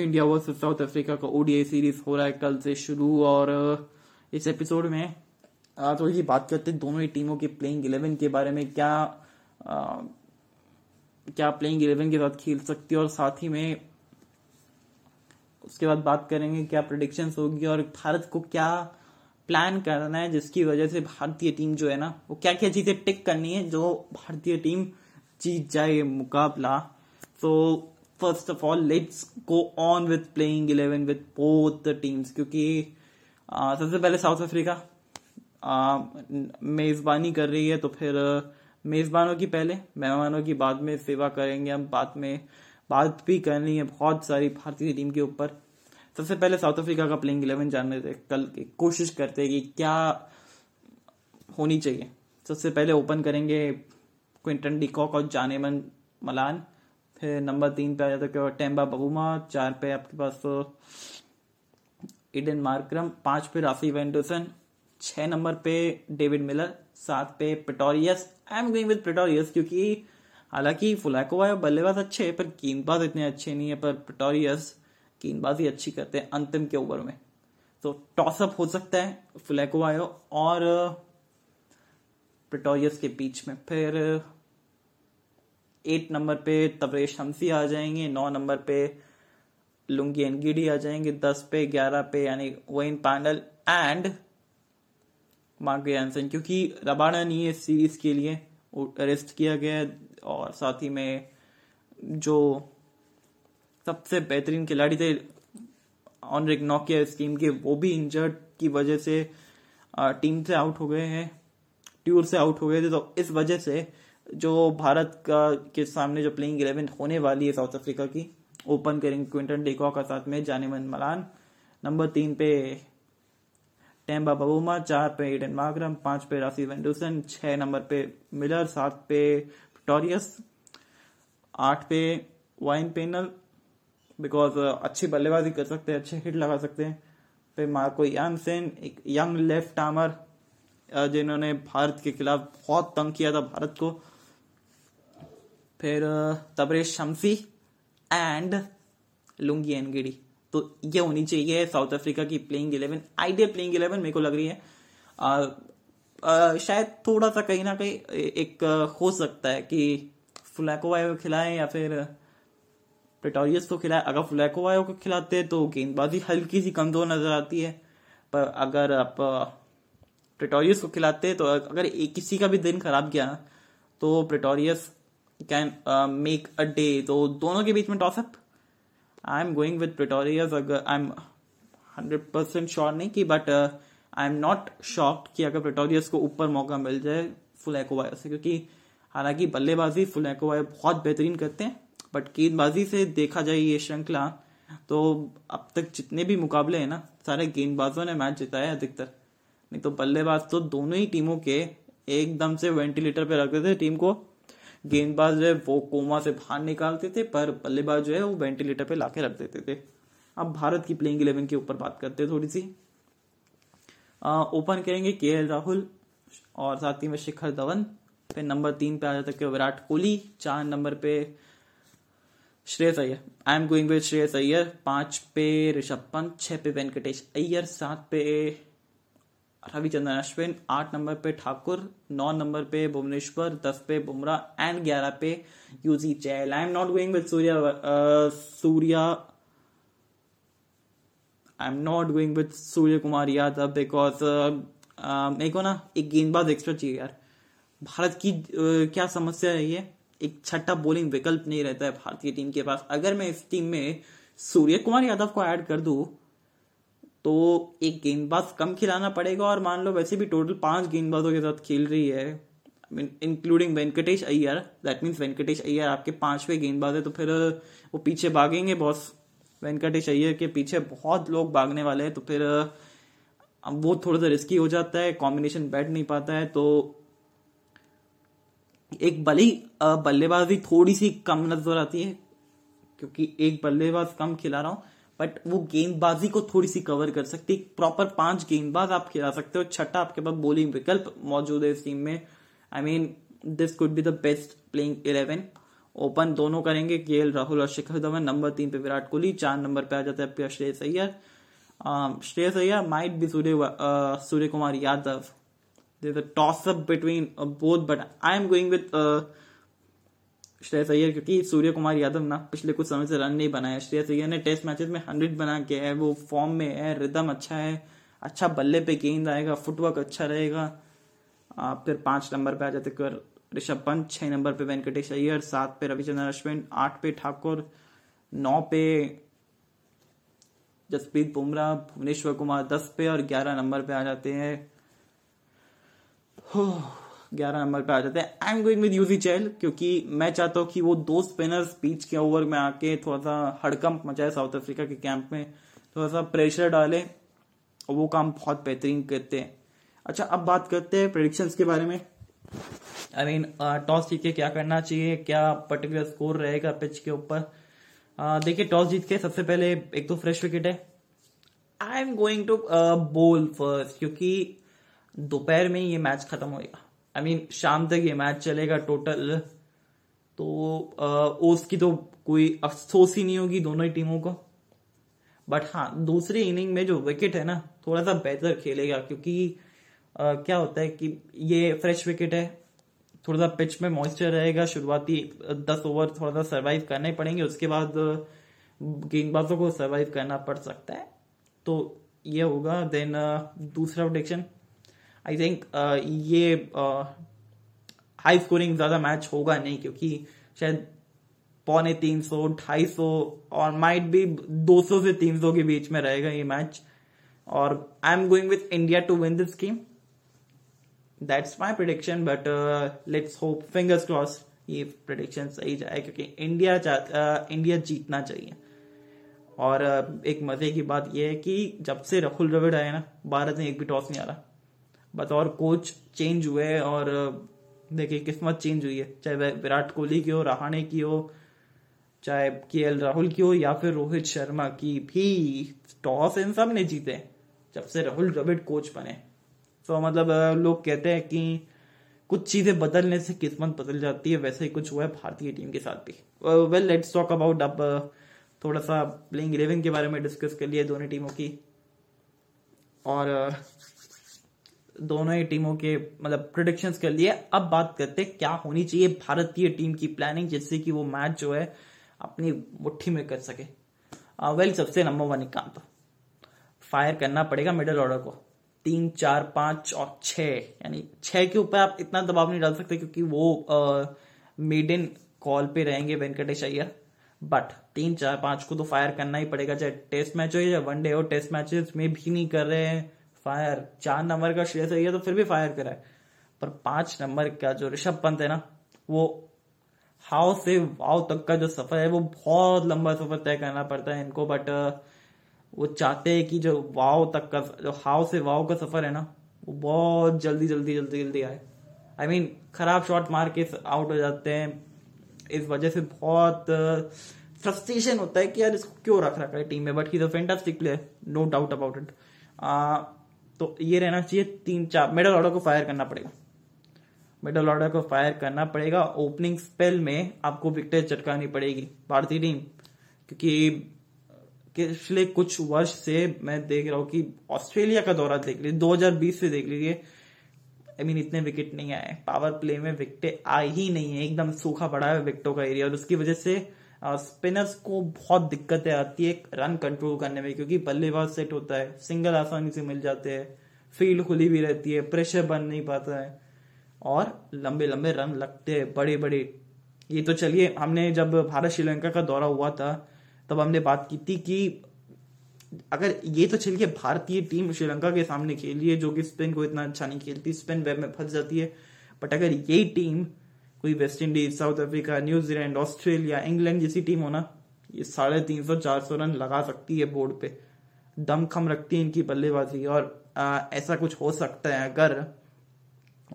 India versus South Africa का ODI series हो रहा है कल से शुरू और इस एपिसोड में थोड़ी सी बात करते हैं दोनों ही टीमों के प्लेइंग इलेवन के बारे में क्या आ, क्या प्लेइंग इलेवन के साथ खेल सकती है और साथ ही में उसके बाद बात करेंगे क्या प्रोडिक्शन होगी और भारत को क्या प्लान करना है जिसकी वजह से भारतीय टीम जो है ना वो क्या क्या चीज़ें टिक करनी है जो भारतीय टीम जीत जाए मुकाबला। तो first of all let's go on with playing eleven with both the teams क्योंकि सबसे पहले साउथ अफ्रीका मेजबानी कर रही है तो फिर मेजबानों की पहले, मेहमानों की बाद में सेवा करेंगे हम, बाद में बात भी करनी है बहुत सारी भारतीय टीम के ऊपर। सबसे पहले साउथ अफ्रीका का प्लेइंग इलेवन जानने थे कल कोशिश करते हैं कि क्या होनी चाहिए। सबसे पहले ओपन करेंगे क्विंटन डिकॉक और जानेमन मलान। फिर नंबर तीन पे आ जाता है टेम्बा बगुमा, चार पे आपके पास इडन मार्क्रम, पाँच पे राफी वेंडोसन छह नंबर पे डेविड मिलर, सात पे Pretorius I am going with Pretorius क्योंकि हालाँकि फुलैकोवा बल्लेबाज अच्छे है, पर गेंदबाज इतने अच्छे नहीं है, पर पिटोरियस गेंदबाजी अच्छी करते हैं अंतिम के ओवर में। तो टॉसअप हो सकता है फ्लैकोवायो और प्रिटोरियस के बीच में। फिर एट नंबर पे तबरेश हमसी आ जाएँगे, नौ नंबर पे लुंगी एनगिडी आ जाएँगे, दस पे ग्यारह पे यानी Wayne Parnell and Mark Jansen क्योंकि रबाडा नहीं है सीरीज़ के लिए अरेस्ट किया गया और साथ ही में जो सबसे बेहतरीन खिलाड़ी थे ऑनरिक नोकिया स्कीम के, वो भी इंजर्ड की वजह से टीम से आउट हो गए हैं ट्यूर से आउट हो गए थे तो इस वजह से जो भारत का, के सामने जो प्लेइंग इलेवन होने वाली है साउथ अफ्रीका की ओपन करेंगे क्विंटन डेको का साथ में जानेमन मलान। नंबर तीन पे टेम्बा बबूमा चार पे इडन मागरम पाँच पे राफी वेंडोसन छह नंबर पे मिलर सात पे टोरियस आठ पे वाइन पेनल बिकॉज़ अच्छी बल्लेबाजी कर सकते हैं, अच्छे हिट लगा सकते हैं। फिर मार्को यानसेन एक यंग लेफ़्ट आर्मर जिन्होंने भारत के खिलाफ बहुत तंग किया था, भारत को। फिर Tabraiz Shamsi and Lungi Ngidi तो ये होनी चाहिए साउथ अफ्रीका की playing eleven ideal playing eleven मेरे को लग रही है। आ, आ, शायद थोड़ा सा कहीं ना कहीं एक हो सकता है कि फुलैको खिलाएँ या फिर प्रेटोरियस को खिलाए। अगर फ्लैकोवायो को खिलाते हैं तो गेंदबाजी हल्की सी कमज़ोर नज़र आती है। पर अगर आप प्रेटोरियस को खिलाते हैं तो अगर एक किसी का भी दिन खराब गया तो Pretorius can make a day तो दोनों के बीच में tossup I am going with Pretorius अगर I am hundred percent sure नहीं कि but I am not shocked कि अगर प्रेटोरियस को ऊपर मौका मिल जाए फुल एकोवायो से, क्योंकि हालाँकि बल्लेबाजी फुल एकोवायो बहुत बेहतरीन करते हैं बट गेंदबाजी से देखा जाए ये श्रृंखला तो अब तक जितने भी मुकाबले हैं ना, सारे गेंदबाजों ने मैच जिताया है अधिकतर। नहीं तो बल्लेबाज तो दोनों ही टीमों के एकदम से वेंटिलेटर पे रखते थे टीम को। गेंदबाज जो है, वो कोमा से बाहर निकालते थे, पर बल्लेबाज जो है, वो वेंटिलेटर पे लाके रख देते थे। अब भारत की प्लेइंग इलेवन के ऊपर बात करते हैं थोड़ी सी ओपन करेंगे के राहुल और साथ ही में शिखर धवन। फिर नंबर तीन पे आ जाता है विराट कोहली। चार नंबर पे Shreyas Iyer. I am going with Shreyas Iyer. पाँच पे ऋषभ पंत, छह पे वेंकटेश अय्यर, सात पे रविचंद्रन अश्विन आठ नंबर पे ठाकुर नौ नंबर पे भुवनेश्वर दस पे बुमराह एंड ग्यारह पे Yuzi Chahal I am not going with Surya Surya I am not going with Surya Kumar Yadav because मेरे को ना एक गेंदबाज एक्स्ट्रा चाहिए यार। भारत की uh, क्या समस्या रही है एक छठा बोलिंग विकल्प नहीं रहता है भारतीय टीम के पास। अगर मैं इस टीम में सूर्य कुमार यादव को ऐड कर दू तो एक गेंदबाज कम खिलाना पड़ेगा और मान लो वैसे भी टोटल पाँच गेंदबाजों के साथ खेल रही है। Including Venkatesh Iyer that means Venkatesh Iyer आपके पांचवे गेंदबाज है तो फिर वो पीछे भागेंगे बॉस वेंकटेश अय्यर के पीछे बहुत लोग भागने वाले हैं तो फिर अब वो थोड़ा सा रिस्की हो जाता है कॉम्बिनेशन बैठ नहीं पाता है तो एक भले बल्लेबाजी थोड़ी सी कम नज़र आती है, क्योंकि एक बल्लेबाज कम खिला रहा हूँ बट वो गेंदबाजी को थोड़ी सी कवर कर सकती है। प्रॉपर पाँच गेंदबाज आप खिला सकते हो छठा आपके पास बोलिंग विकल्प मौजूद है इस टीम में। I mean this could be the best playing eleven open दोनों करेंगे केएल राहुल और शिखर धवन नंबर तीन पे विराट कोहली चार नंबर पे आ जाता है Shreyas Iyer. Shreyas Iyer might be Surya Surya Kumar Yadav. There's a toss up between uh, both but I uh, Shreyas Iyer, क्योंकि सूर्य कुमार यादव ना पिछले कुछ समय से रन नहीं बनाया। श्रेयस अय्यर ने टेस्ट मैचेस में हंड्रेड बना के है, वो फॉर्म में है रिदम अच्छा है अच्छा बल्ले पे गेंद आएगा फुटवर्क अच्छा रहेगा। आप फिर पाँच नंबर पे आ जाते कर, ऋषभ पंत छह नंबर पे, वेंकटेश अय्यर सात पे, रविचंद्रन अश्विन आठ पे, ठाकुर नौ पे, जसप्रीत बुमराह, भुवनेश्वर कुमार दस पे और ग्यारह नंबर पे आ जाते हैं। ग्यारह नंबर पे आ जाते हैं। I am going with Yuzi Chahal क्योंकि मैं चाहता हूँ कि वो दो स्पिनर्स बीच के ओवर में आके थोड़ा सा हड़कंप मचाए साउथ अफ्रीका के कैंप में। थोड़ा सा प्रेशर डाले, और वो काम बहुत बेहतरीन करते हैं। अच्छा अब बात करते हैं प्रोडिक्शन के बारे में। आई मीन टॉस जीत के क्या करना चाहिए, क्या पर्टिकुलर स्कोर रहेगा पिच के ऊपर? देखिए, टॉस जीत के सबसे पहले एक तो फ्रेश विकेट है। I am going to bowl first क्योंकि दोपहर में ये मैच खत्म होएगा। आई मीन शाम तक ये मैच चलेगा टोटल तो उसकी तो कोई अफसोस ही नहीं होगी दोनों ही टीमों को। बट हाँ दूसरी इनिंग में जो विकेट है ना थोड़ा सा बेहतर खेलेगा क्योंकि आ, क्या होता है कि ये फ्रेश विकेट है। थोड़ा सा पिच में मॉइस्चर रहेगा शुरुआती दस ओवर थोड़ा सा सर्वाइव करने पड़ेंगे उसके बाद गेंदबाजों को सर्वाइव करना पड़ सकता है। तो ये होगा देन दूसरा प्रोडिक्शन आई थिंक uh, ये हाई स्कोरिंग ज़्यादा मैच होगा नहीं क्योंकि शायद पौने तीन सौ ढाई सौ और माइट भी दो सौ से तीन सौ के बीच में रहेगा ये मैच और I am going with India to win this game that's my prediction but let's hope fingers cross ये प्रिडिक्शन सही जाए क्योंकि इंडिया इंडिया uh, जीतना चाहिए. और uh, एक मज़े की बात यह है कि जब से राहुल द्रविड़ आए ना भारत में एक भी टॉस नहीं आ रहा बतौर कोच चेंज हुए और देखिए किस्मत चेंज हुई है। चाहे विराट कोहली की हो, रहाणे की हो, चाहे के राहुल की हो या फिर रोहित शर्मा की भी टॉस इन सबने जीते जब से राहुल द्रविड़ कोच बने। तो मतलब लोग कहते हैं कि कुछ चीज़ें बदलने से किस्मत बदल जाती है, वैसे ही कुछ हुआ है भारतीय टीम के साथ भी। वेल लेट्स टॉक अबाउट अब थोड़ा सा प्लेइंग इलेवन के बारे में डिस्कस कर लिया दोनों टीमों की। और दोनों ही टीमों के मतलब प्रोडिक्शंस कर लिए अब बात करते क्या होनी चाहिए भारतीय टीम की प्लानिंग जिससे कि वो मैच जो है अपनी मुट्ठी में कर सके। वेल सबसे नंबर वन काम तो। फायर करना पड़ेगा मिडिल ऑर्डर को। तीन, चार, पाँच और छ यानी छह के ऊपर आप इतना दबाव नहीं डाल सकते क्योंकि वो मेड कॉल पे रहेंगे वेंकटेश अय्यर। बट तीन, चार, पाँच को तो फायर करना ही पड़ेगा, चाहे टेस्ट मैच हो या वनडे हो टेस्ट मैचेस में भी नहीं कर रहे हैं। फायर, चार नंबर का श्रेयस अय्यर तो फिर भी फायर करा है। पर पाँच नंबर का जो ऋषभ पंत है ना, वो हाउ से वाव तक का जो सफ़र है, वो बहुत लंबा सफ़र तय करना पड़ता है इनको बट वो चाहते हैं कि जो वाव तक का, जो हाउ से वाव का सफ़र है ना, वो बहुत जल्दी जल्दी जल्दी जल्दी आए। आई मीन खराब शॉट मार के आउट हो जाते हैं। इस वजह से बहुत फ्रस्ट्रेशन होता है कि यार इसको क्यों रख रखा है टीम में but he fantastic player no doubt about it तो ये रहना चाहिए तीन चार मिडल ऑर्डर को फायर करना पड़ेगा। मिडल ऑर्डर को फायर करना पड़ेगा। ओपनिंग स्पेल में आपको विकेट चटकानी पड़ेगी, भारतीय टीम क्योंकि, पिछले कुछ वर्ष से मैं देख रहा हूँ कि ऑस्ट्रेलिया का दौरा देख लीजिए 2020 से देख लीजिए आई मीन इतने विकेट नहीं आए। पावर प्ले में विकेट आए ही नहीं है। एकदम सूखा पड़ा है विकेटों का एरिया और उसकी वजह से स्पिनर्स को बहुत दिक्कतें आती है रन कंट्रोल करने में, क्योंकि बल्लेबाज सेट होता है सिंगल आसानी से मिल जाते हैं फ़ील्ड खुली भी रहती है प्रेशर बन नहीं पाता है, और लंबे लंबे रन लगते हैं बड़े बड़े ये तो चलिए, हमने जब भारत श्रीलंका का दौरा हुआ था, तब हमने बात की थी कि अगर ये तो चलिए भारतीय टीम श्रीलंका के सामने खेली है, जो कि स्पिन को इतना अच्छा नहीं खेलती स्पिन वेब में फंस जाती है बट अगर यही टीम कोई West Indies South Africa New Zealand Australia England जैसी टीम हो ना ये साढ़े तीन सौ चार सौ रन लगा सकती है बोर्ड पे। दम खम रखती है इनकी बल्लेबाजी और आ, ऐसा कुछ हो सकता है अगर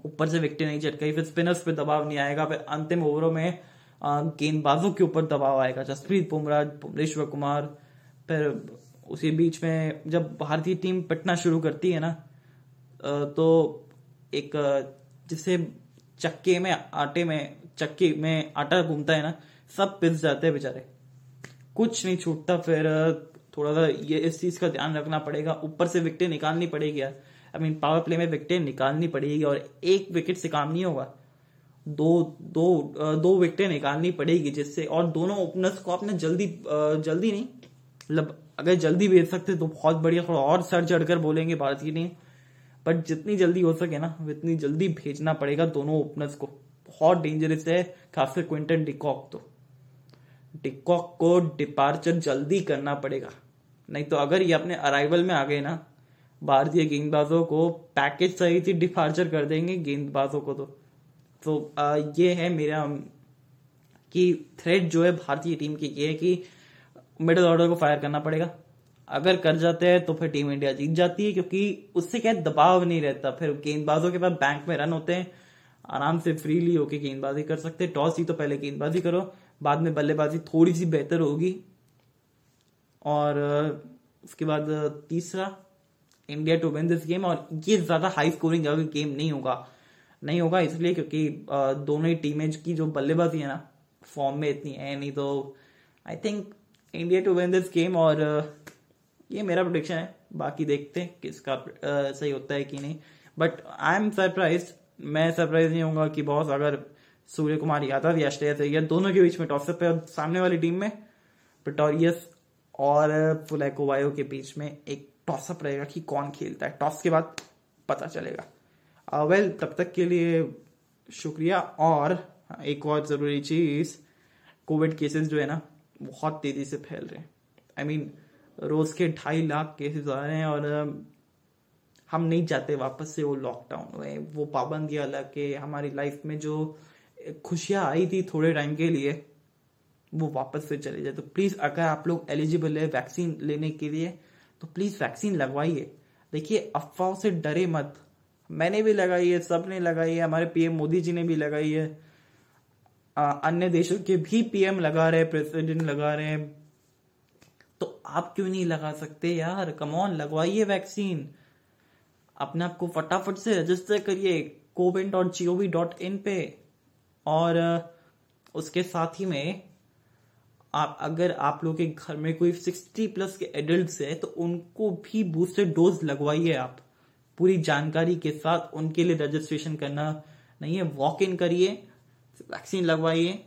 ऊपर से विकेट नहीं चटकाई फिर स्पिनर्स पे दबाव नहीं आएगा फिर अंतिम ओवरों में गेंदबाजों के ऊपर दबाव आएगा। जसप्रीत बुमराह भुवनेश्वर कुमार फिर उसी बीच में जब भारतीय टीम पिटना शुरू करती है ना तो एक जिसे चक्के में, आटे में, चक्के में आटा घूमता है ना, सब पिस जाते हैं बेचारे। कुछ नहीं छूटता, फिर थोड़ा सा ये, इस चीज़ का ध्यान रखना पड़ेगा। ऊपर से विकेट निकालनी पड़ेगी यार। आई मीन पावर प्ले में विकेट निकालनी पड़ेगी और एक विकेट से काम नहीं होगा। दो दो दो विकेटें निकालनी पड़ेगी जिससे, और दोनों ओपनर्स को आपने जल्दी जल्दी नहीं मतलब अगर जल्दी भेज सकते तो बहुत बढ़िया, थोड़ा और सर चढ़कर बोलेंगे भारतीय टीम। बट जितनी जल्दी हो सके ना उतनी जल्दी भेजना पड़ेगा दोनों ओपनर्स को। बहुत डेंजरस है खासकर क्विंटन डिकॉक तो। डिकॉक को डिपार्चर जल्दी करना पड़ेगा। नहीं तो अगर ये अपने अराइवल में आ गए ना भारतीय गेंदबाजों को पैकेज सही थी डिपार्चर कर देंगे गेंदबाजों को तो। तो आ, ये है मेरा कि थ्रेड जो है भारतीय टीम की ये है कि मिडिल ऑर्डर को फायर करना पड़ेगा। अगर कर जाते हैं तो फिर टीम इंडिया जीत जाती है, क्योंकि उससे क्या दबाव नहीं रहता। फिर गेंदबाजों के पास बैंक में रन होते हैं, आराम से फ्रीली होके गेंदबाजी कर सकते हैं। टॉस ही तो पहले गेंदबाजी करो, बाद में बल्लेबाजी थोड़ी सी बेहतर होगी। और, उसके बाद, तीसरा India to win this game और ये ज़्यादा हाई स्कोरिंग गेम नहीं होगा। नहीं होगा इसलिए क्योंकि दोनों ही टीमें की जो बल्लेबाजी है ना फॉर्म में इतनी है नहीं तो I think India to win this game और ये मेरा प्रोडिक्शन है बाकी देखते हैं किसका सही होता है कि नहीं। बट आई एम सरप्राइज़ मैं सरप्राइज़ नहीं होऊँगा कि बहुत अगर सूर्य कुमार यादव या श्रेयस अय्यर दोनों के बीच में टॉसअप है सामने वाली टीम में पिटोरियस और फुलैको वायो के बीच में एक टॉसअप रहेगा कि कौन खेलता है। टॉस के बाद पता चलेगा। वेल uh, well, तब तक के लिए शुक्रिया और एक और ज़रूरी चीज़ कोविड केसेस जो है ना बहुत तेज़ी से फैल रहे हैं। आई I मीन mean, रोज के ढाई लाख केसेस आ रहे हैं और हम नहीं चाहते वापस से वो लॉकडाउन हुए। वो पाबंदियाँ के हमारी लाइफ में जो खुशियाँ आई थी थोड़े टाइम के लिए, वो वापस फिर चले जाए। तो प्लीज़ अगर आप लोग एलिजिबल है वैक्सीन लेने के लिए तो प्लीज़ वैक्सीन लगवाइए। देखिए, अफवाहों से डरे मत। मैंने भी लगाई है सबने लगाई है, हमारे पीएम मोदी जी ने भी लगाई है। अन्य देशों के भी पीएम लगा रहे प्रेसिडेंट लगा रहे हैं। तो आप क्यों नहीं लगा सकते यार? कमॉन लगवाइए वैक्सीन अपने आप को फटाफट से रजिस्टर करिए CoWIN dot gov dot in पे। और उसके साथ ही में आप, अगर आप लोग के घर में कोई सिक्सटी प्लस के एडल्ट है तो उनको भी बूस्टर डोज लगवाइए आप। पूरी जानकारी के साथ उनके लिए रजिस्ट्रेशन करना नहीं है। वॉक इन करिए वैक्सीन लगवाइए,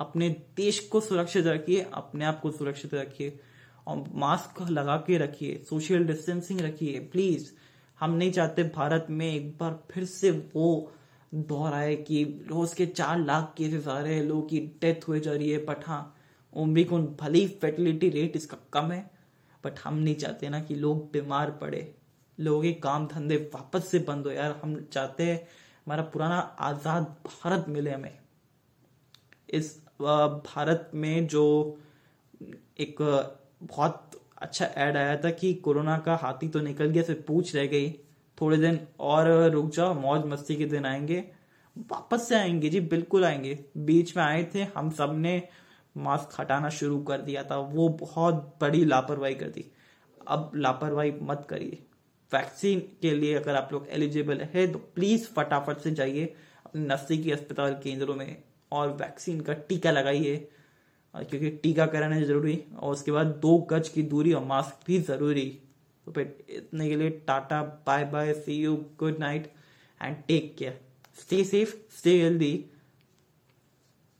अपने देश को सुरक्षित रखिए, अपने आप को सुरक्षित रखिए। और मास्क लगा के रखिए, सोशल डिस्टेंसिंग रखिए प्लीज़ हम नहीं चाहते भारत में एक बार फिर से वो दौर आए कि रोज के चार लाख केसेस आ रहे हैं, लोगों की डेथ हुए जा रही है बट हाँ भली फर्टिलिटी रेट इसका कम है बट हम नहीं चाहते ना कि लोग बीमार पड़े। लोगों के काम धंधे वापस से बंद हो। यार, हम चाहते हैं हमारा पुराना आज़ाद भारत मिले हमें। इस भारत में जो एक बहुत अच्छा एड आया था कि कोरोना का हाथी तो निकल गया सिर्फ़ पूछ रह गई, थोड़े दिन और रुक जाओ, मौज मस्ती के दिन आएँगे, वापस से आएँगे, जी, बिल्कुल आएँगे। बीच में आए थे, हम सबने मास्क हटाना शुरू कर दिया था, वो बहुत बड़ी लापरवाही कर दी। अब लापरवाही मत करिए। वैक्सीन के लिए अगर आप लोग एलिजिबल है तो प्लीज़ फटाफट से जाइए, अपने नजदीकी अस्पताल केंद्रों में और वैक्सीन का टीका लगाइए। क्योंकि टीकाकरण है ज़रूरी, और उसके बाद दो गज की दूरी और मास्क भी ज़रूरी। तो फिर इतने के लिए tata, bye bye see you good night and take care stay safe stay healthy